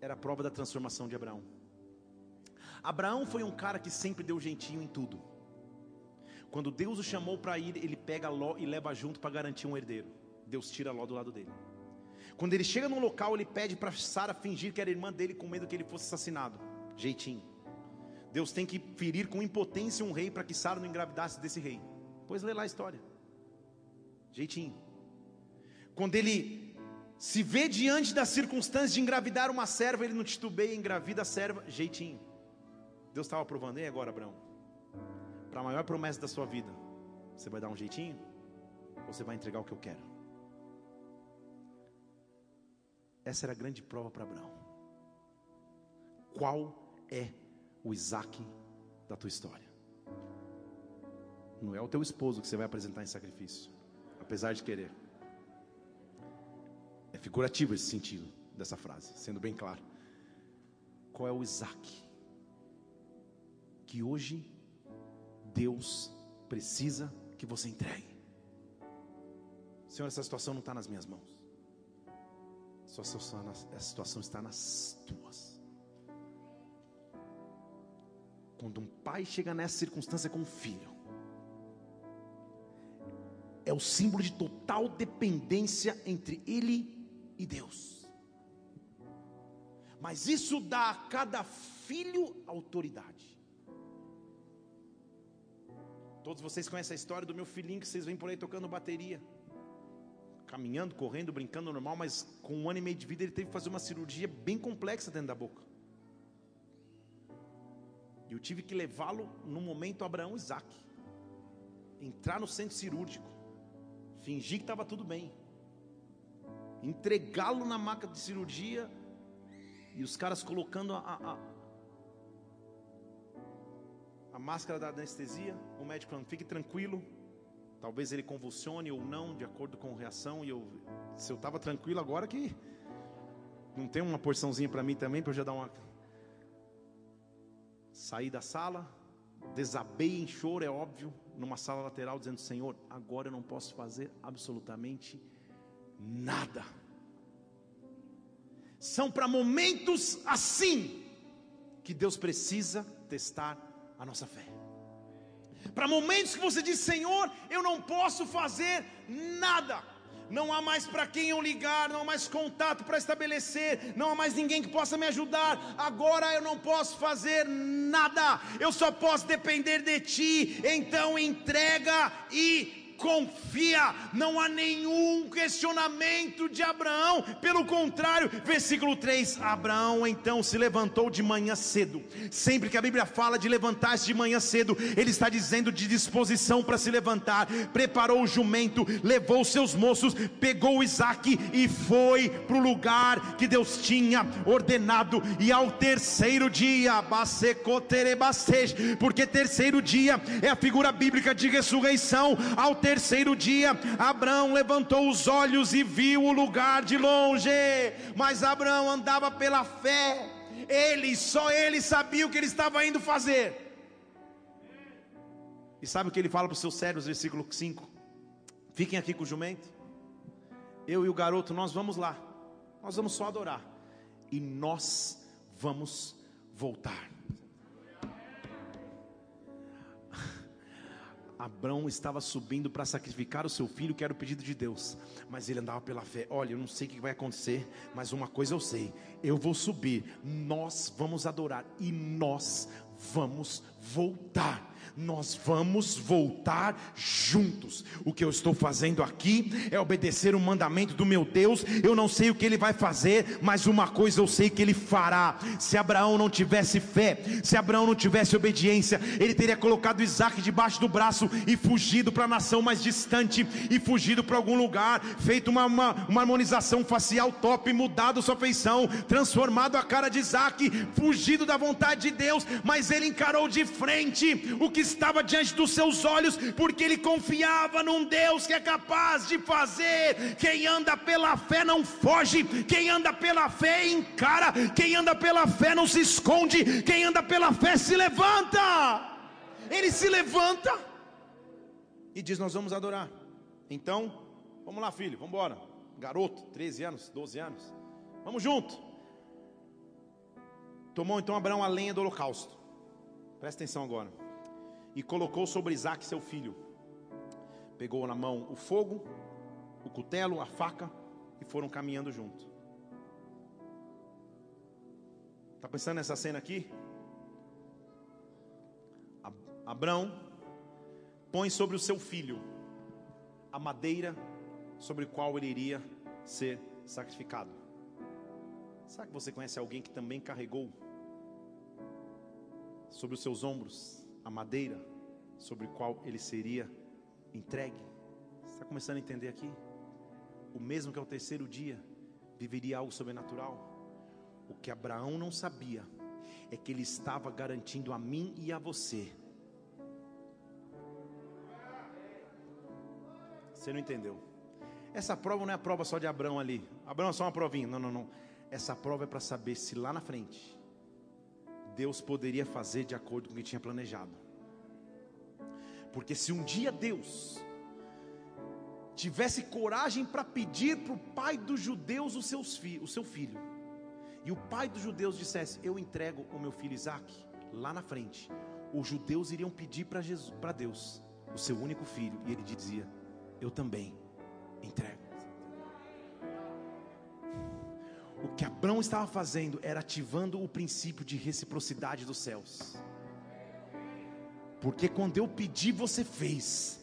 Era a prova da transformação de Abraão. Abraão foi um cara que sempre deu jeitinho em tudo. Quando Deus o chamou para ir, ele pega Ló e leva junto para garantir um herdeiro. Deus tira Ló do lado dele. Quando ele chega num local, ele pede para Sara fingir que era irmã dele com medo que ele fosse assassinado. Jeitinho. Deus tem que ferir com impotência um rei para que Sara não engravidasse desse rei. Pois lê lá a história. Jeitinho. Quando ele se vê diante das circunstâncias de engravidar uma serva, ele não titubeia, engravida a serva, jeitinho. Deus estava provando, e agora, Abraão? Para a maior promessa da sua vida, você vai dar um jeitinho? Ou você vai entregar o que eu quero? Essa era a grande prova para Abraão. Qual é o Isaac da tua história? Não é o teu esposo que você vai apresentar em sacrifício, apesar de querer. É figurativo esse sentido dessa frase, sendo bem claro. Qual é o Isaac que hoje Deus precisa que você entregue? Senhor, essa situação não está nas minhas mãos. Essa situação está nas tuas. Quando um pai chega nessa circunstância com um filho, é o símbolo de total dependência entre ele e Deus. Mas isso dá a cada filho autoridade. Todos vocês conhecem a história do meu filhinho que vocês vêm por aí tocando bateria. Caminhando, correndo, brincando normal, mas com um ano e meio de vida ele teve que fazer uma cirurgia bem complexa dentro da boca. E eu tive que levá-lo no momento Abraão e Isaac. Entrar no centro cirúrgico. Fingir que estava tudo bem entregá-lo na maca de cirurgia e os caras colocando a, a, a máscara da anestesia. O médico falando: fique tranquilo, talvez ele convulsione ou não, de acordo com a reação. E eu, se eu estava tranquilo agora, que não tem uma porçãozinha para mim também, para eu já dar uma. Saí da sala, desabei em choro, é óbvio, numa sala lateral, dizendo: Senhor, agora eu não posso fazer absolutamente nada nada. São para momentos assim que Deus precisa testar a nossa fé. Para momentos que você diz, Senhor, eu não posso fazer nada. Não há mais para quem eu ligar, não há mais contato para estabelecer, não há mais ninguém que possa me ajudar. Agora eu não posso fazer nada, eu só posso depender de Ti. Então entrega e confia, não há nenhum questionamento de Abraão, pelo contrário, versículo 3: Abraão então se levantou de manhã cedo. Sempre que a Bíblia fala de levantar-se de manhã cedo, ele está dizendo de disposição para se levantar, preparou o jumento, levou seus moços, pegou Isaac e foi para o lugar que Deus tinha ordenado, e ao terceiro dia, porque terceiro dia é a figura bíblica de ressurreição, ao terceiro terceiro dia, Abraão levantou os olhos e viu o lugar de longe, mas Abraão andava pela fé, ele, só ele sabia o que ele estava indo fazer. E sabe o que ele fala para os seus servos, versículo 5? Fiquem aqui com o jumento. Eu e o garoto, nós vamos lá. Nós vamos só adorar. E nós vamos voltar. Abraão estava subindo para sacrificar o seu filho, que era o pedido de Deus, mas ele andava pela fé. Olha, eu não sei o que vai acontecer, mas uma coisa eu sei: eu vou subir, nós vamos adorar e nós vamos voltar nós vamos voltar juntos. O que eu estou fazendo aqui é obedecer o mandamento do meu Deus. Eu não sei o que ele vai fazer, mas uma coisa eu sei que ele fará. Se Abraão não tivesse fé, se Abraão não tivesse obediência, ele teria colocado Isaac debaixo do braço e fugido para a nação mais distante e fugido para algum lugar, feito uma, uma, uma harmonização facial top, mudado sua feição, transformado a cara de Isaac, fugido da vontade de Deus, mas ele encarou de frente o que que estava diante dos seus olhos, porque ele confiava num Deus que é capaz de fazer. Quem anda pela fé não foge, quem anda pela fé encara, quem anda pela fé não se esconde, quem anda pela fé se levanta. Ele se levanta e diz: Nós vamos adorar. Então, vamos lá, filho, vamos embora. Garoto, 13 anos, 12 anos, vamos junto. Tomou então Abraão a lenha do holocausto Presta atenção agora. E colocou sobre Isaac seu filho. Pegou na mão o fogo, o cutelo, a faca e foram caminhando junto. Está pensando nessa cena aqui? Abraão põe sobre o seu filho a madeira sobre a qual ele iria ser sacrificado. Será que você conhece alguém que também carregou sobre os seus ombros a madeira sobre a qual ele seria entregue? Você está começando a entender aqui? O mesmo que ao terceiro dia viveria algo sobrenatural. O que Abraão não sabia é que ele estava garantindo a mim e a você Você não entendeu. Essa prova não é a prova só de Abraão ali. Abraão é só uma provinha. Não, não, não. Essa prova é para saber se lá na frente Deus poderia fazer de acordo com o que tinha planejado. Porque se um dia Deus tivesse coragem para pedir para o pai dos judeus o, seu filho, e o pai dos judeus dissesse: Eu entrego o meu filho Isaac, lá na frente, os judeus iriam pedir para Deus o seu único filho, e ele dizia: eu também entrego. O que Abraão estava fazendo era ativando o princípio de reciprocidade dos céus. Porque quando eu pedi, você fez.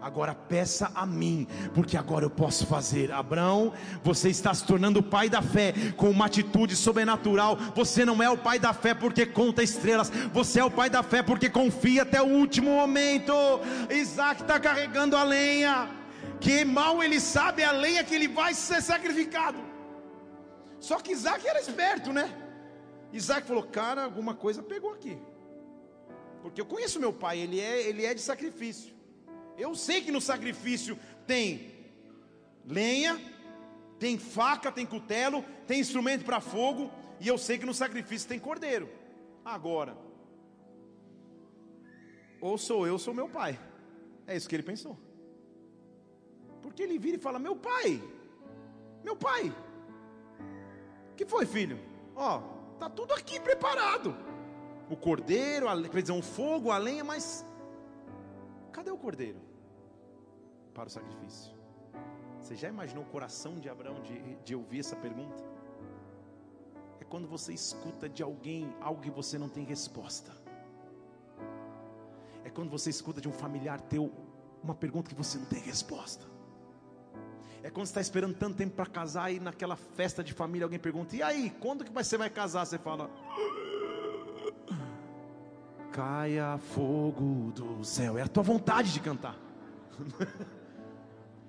Agora peça a mim, porque agora eu posso fazer. Abraão, você está se tornando o pai da fé com uma atitude sobrenatural. Você não é o pai da fé porque conta estrelas, você é o pai da fé porque confia até o último momento. Isaac está carregando a lenha, que mal ele sabe a lenha que ele vai ser sacrificado. Só que Isaac era esperto, né? Isaac falou: Cara, alguma coisa pegou aqui. Porque eu conheço meu pai, ele é, ele é de sacrifício. Eu sei que no sacrifício tem lenha, tem faca, tem cutelo, tem instrumento para fogo, e eu sei que no sacrifício tem cordeiro. Agora, ou sou eu, ou sou meu pai. É isso que ele pensou. Porque ele vira e fala: Meu pai, meu pai, que foi, filho? Ó, tá tudo aqui preparado o cordeiro, a, quer dizer, um fogo, a lenha, mas cadê o cordeiro para o sacrifício? Você já imaginou o coração de Abraão de, de ouvir essa pergunta? É quando você escuta de alguém algo que você não tem resposta. É quando você escuta de um familiar teu uma pergunta que você não tem resposta. É quando você está esperando tanto tempo para casar e naquela festa de família alguém pergunta: E aí, quando que você vai casar? Você fala: caia fogo do céu. É a tua vontade de cantar.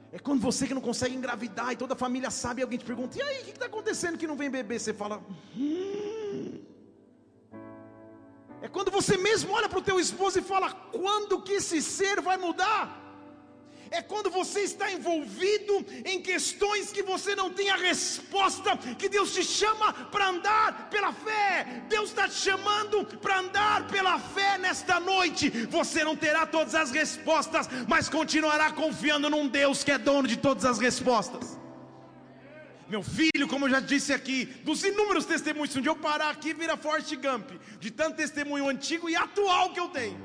É quando você que não consegue engravidar e toda a família sabe e alguém te pergunta: e aí, o que está acontecendo que não vem bebê? Você fala: hum. É quando você mesmo olha para o teu esposo e fala: quando que esse ser vai mudar? É quando você está envolvido em questões que você não tem a resposta, que Deus te chama para andar pela fé. Deus está te chamando para andar pela fé nesta noite. Você não terá todas as respostas, mas continuará confiando num Deus que é dono de todas as respostas. Meu filho, como eu já disse aqui, dos inúmeros testemunhos, se um dia eu parar aqui, vira Forte Gump, de tanto testemunho antigo e atual que eu tenho.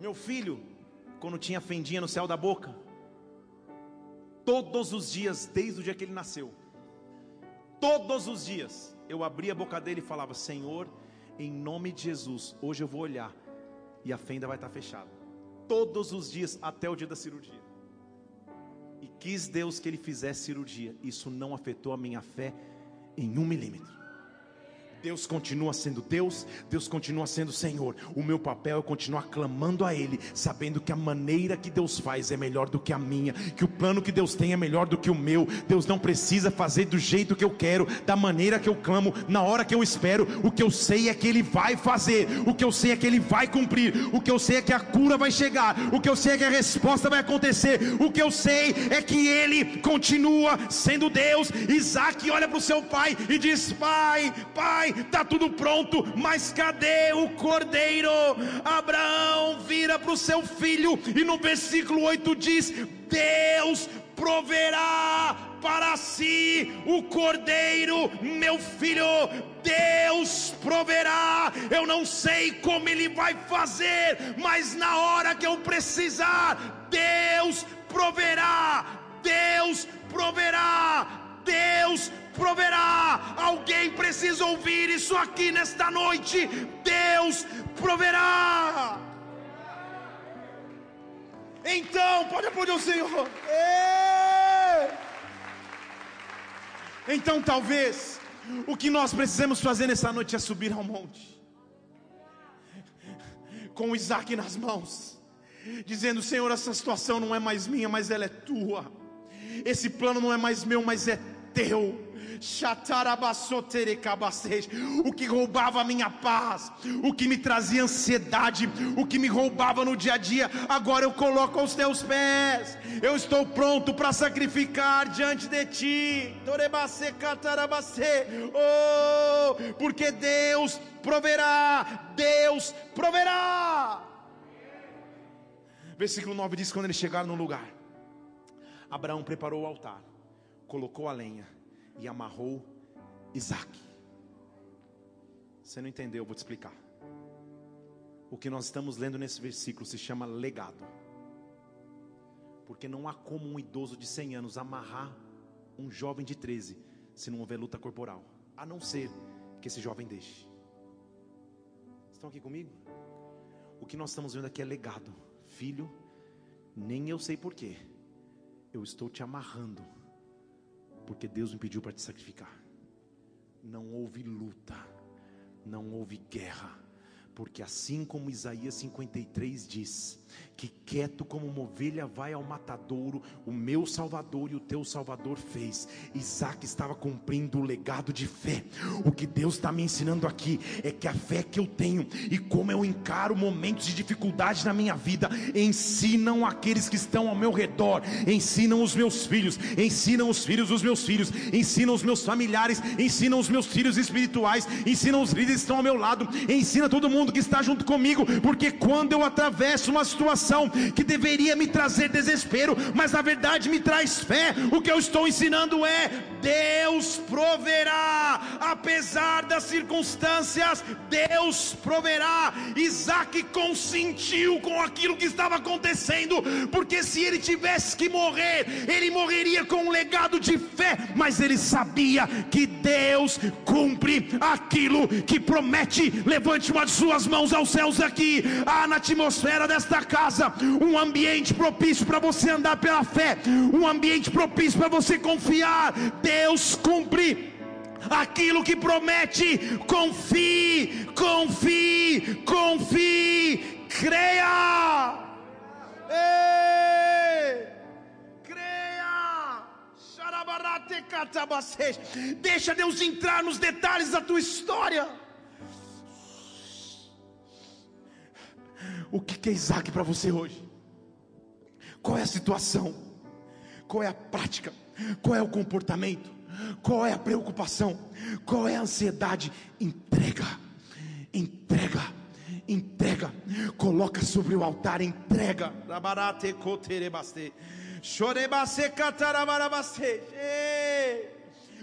Meu filho, quando tinha fendinha no céu da boca. Todos os dias, desde o dia que ele nasceu, todos os dias, eu abria a boca dele e falava: Senhor, em nome de Jesus, hoje eu vou olhar e a fenda vai estar fechada. Todos os dias, até o dia da cirurgia. E quis Deus que ele fizesse cirurgia. Isso não afetou a minha fé em um milímetro. Deus continua sendo Deus, Deus continua sendo Senhor. O meu papel é continuar clamando a Ele, sabendo que a maneira que Deus faz é melhor do que a minha, que o plano que Deus tem é melhor do que o meu. Deus não precisa fazer do jeito que eu quero, da maneira que eu clamo, na hora que eu espero. O que eu sei é que Ele vai fazer, o que eu sei é que Ele vai cumprir, o que eu sei é que a cura vai chegar, o que eu sei é que a resposta vai acontecer, o que eu sei é que Ele continua sendo Deus. Isaac olha para o seu pai e diz: Pai, Pai está tudo pronto, mas cadê o cordeiro? Abraão vira para o seu filho, e no versículo 8 diz: Deus proverá para si o cordeiro, meu filho. Deus proverá. Eu não sei como Ele vai fazer, mas na hora que eu precisar, Deus proverá. Deus proverá. Deus proverá. Alguém precisa ouvir isso aqui nesta noite. Deus proverá. Então, pode aplaudir o Senhor. Então, talvez, o que nós precisamos fazer nessa noite é subir ao monte, com Isaac nas mãos, dizendo: Senhor, essa situação não é mais minha, mas ela é tua. Esse plano não é mais meu, mas é teu. O que roubava a minha paz, o que me trazia ansiedade, o que me roubava no dia a dia, agora eu coloco aos teus pés. Eu estou pronto para sacrificar diante de ti. Oh, porque Deus proverá, Deus proverá. Versículo 9 diz: Quando eles chegaram no lugar, Abraão preparou o altar, colocou a lenha e amarrou Isaac. Você não entendeu, eu vou te explicar. O que nós estamos lendo nesse versículo se chama legado. Porque não há como um idoso de 100 anos amarrar um jovem de 13 se não houver luta corporal, a não ser que esse jovem deixe. Estão aqui comigo? O que nós estamos vendo aqui é legado. Filho, nem eu sei porquê. Eu estou te amarrando porque Deus me pediu para te sacrificar. Não houve luta, não houve guerra, porque assim como Isaías 53 diz, que quieto como uma ovelha vai ao matadouro, o meu Salvador e o teu Salvador fez. Isaac estava cumprindo o legado de fé. O que Deus está me ensinando aqui é que a fé que eu tenho e como eu encaro momentos de dificuldade na minha vida, ensinam aqueles que estão ao meu redor, ensinam os meus filhos, ensinam os filhos dos meus filhos, ensinam os meus familiares, ensinam os meus filhos espirituais, ensinam os líderes que estão ao meu lado, ensina todo mundo que está junto comigo, porque quando eu atravesso uma situação que deveria me trazer desespero, mas na verdade me traz fé. O que eu estou ensinando é: Deus proverá, apesar das circunstâncias, Deus proverá. Isaac consentiu com aquilo que estava acontecendo, porque se ele tivesse que morrer, ele morreria com um legado de fé, mas ele sabia que Deus cumpre aquilo que promete. Levante uma de suas mãos aos céus aqui, há na atmosfera desta casa um ambiente propício para você andar pela fé, um ambiente propício para você confiar. Deus cumpre aquilo que promete. Confie, confie, confie, creia. Ei, creia. Deixa Deus entrar nos detalhes da tua história. O que é Isaac para você hoje? Qual é a situação? Qual é a prática? Qual é o comportamento? Qual é a preocupação? Qual é a ansiedade? Entrega, entrega, entrega. Coloca sobre o altar, entrega.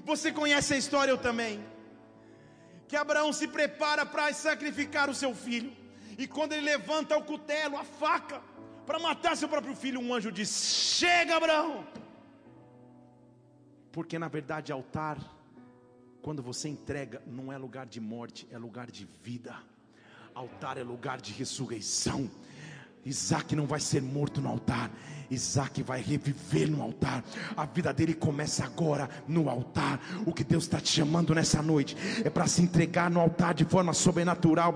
Você conhece a história eu também. Que Abraão se prepara para sacrificar o seu filho. E quando ele levanta o cutelo, a faca, para matar seu próprio filho, um anjo diz: Chega, Abraão. Porque na verdade, altar, quando você entrega, não é lugar de morte, é lugar de vida. Altar é lugar de ressurreição. Isaac não vai ser morto no altar, Isaac vai reviver no altar. A vida dele começa agora no altar. O que Deus está te chamando nessa noite é para se entregar no altar de forma sobrenatural.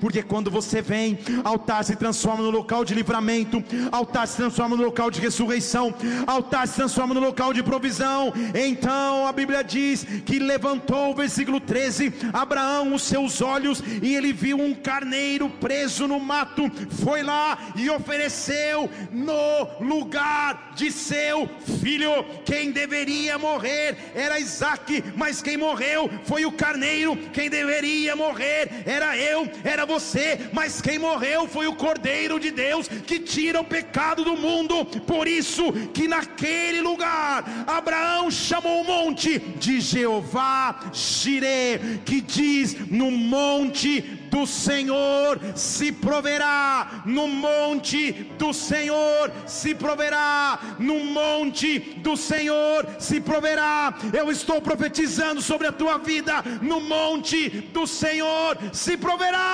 Porque quando você vem, altar se transforma no local de livramento, altar se transforma no local de ressurreição, altar se transforma no local de provisão. Então a Bíblia diz que levantou, versículo 13: Abraão os seus olhos e ele viu um carneiro preso no mato, foi lá e ofereceu no lugar de seu filho. Quem deveria morrer era Isaac, mas quem morreu foi o carneiro. Quem deveria morrer era eu, era você, mas quem morreu foi o cordeiro de Deus que tira o pecado do mundo. Por isso que naquele lugar Abraão chamou o monte de Jeová Jireh, que diz: No monte do Senhor se proverá, no monte do Senhor se proverá, no monte do Senhor se proverá. Eu estou profetizando sobre a tua vida, no monte do Senhor se proverá.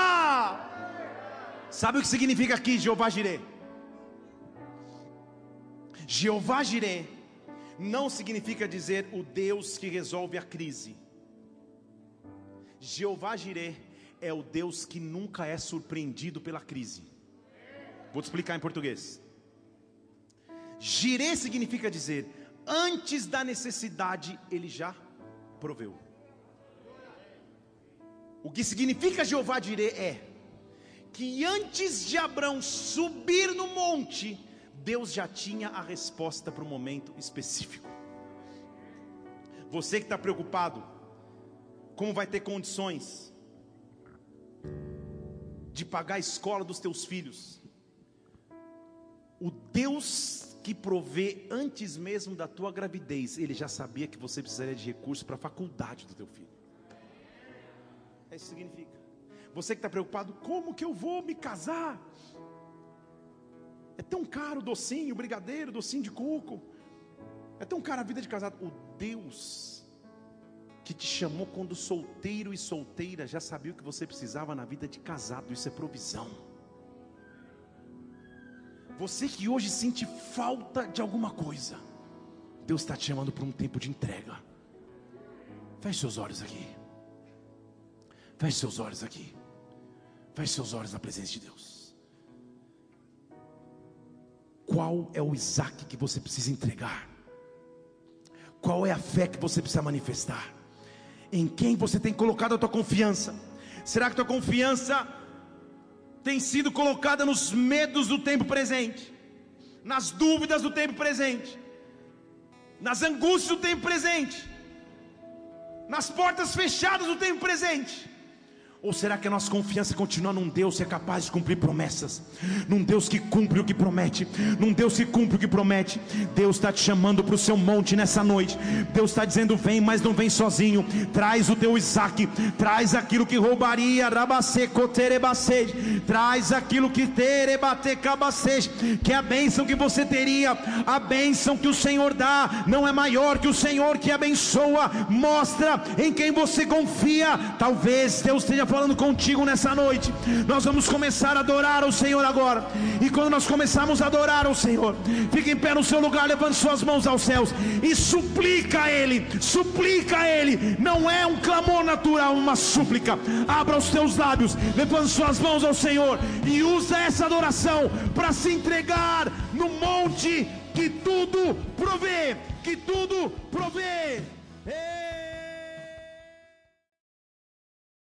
Sabe o que significa aqui Jeová Jireh? Jeová Jireh não significa dizer o Deus que resolve a crise. Jeová Jireh é o Deus que nunca é surpreendido pela crise. Vou te explicar em português. Jireh significa dizer, antes da necessidade, ele já proveu. O que significa Jeová Jireh é que antes de Abraão subir no monte, Deus já tinha a resposta para o momento específico. Você que está preocupado, como vai ter condições de pagar a escola dos teus filhos? O Deus que provê antes mesmo da tua gravidez, ele já sabia que você precisaria de recursos para a faculdade do teu filho. É isso que significa. Você que está preocupado, como que eu vou me casar? É tão caro o docinho, o brigadeiro, o docinho de coco. É tão caro a vida de casado. O Deus que te chamou quando solteiro e solteira já sabia o que você precisava na vida de casado. Isso é provisão. Você que hoje sente falta de alguma coisa, Deus está te chamando para um tempo de entrega. Feche seus olhos aqui. Feche seus olhos aqui. Feche seus olhos na presença de Deus. Qual é o Isaac que você precisa entregar? Qual é a fé que você precisa manifestar? Em quem você tem colocado a tua confiança? Será que tua confiança tem sido colocada nos medos do tempo presente, nas dúvidas do tempo presente, nas angústias do tempo presente, nas portas fechadas do tempo presente? Ou será que a nossa confiança continua num Deus que é capaz de cumprir promessas? Num Deus que cumpre o que promete? Num Deus que cumpre o que promete? Deus está te chamando para o seu monte nessa noite. Deus está dizendo: vem, mas não vem sozinho. Traz o teu Isaac, traz aquilo que roubaria, traz aquilo que terebate que é a bênção que você teria, a bênção que o Senhor dá, não é maior que o Senhor que abençoa. Mostra em quem você confia. Talvez Deus tenha falando contigo nessa noite. Nós vamos começar a adorar o Senhor agora. E quando nós começarmos a adorar o Senhor, fique em pé no seu lugar, levante suas mãos aos céus e suplica a Ele, suplica a Ele. Não é um clamor natural, uma súplica. Abra os teus lábios, levante suas mãos ao Senhor e usa essa adoração para se entregar no monte que tudo provê, que tudo provê. Ei!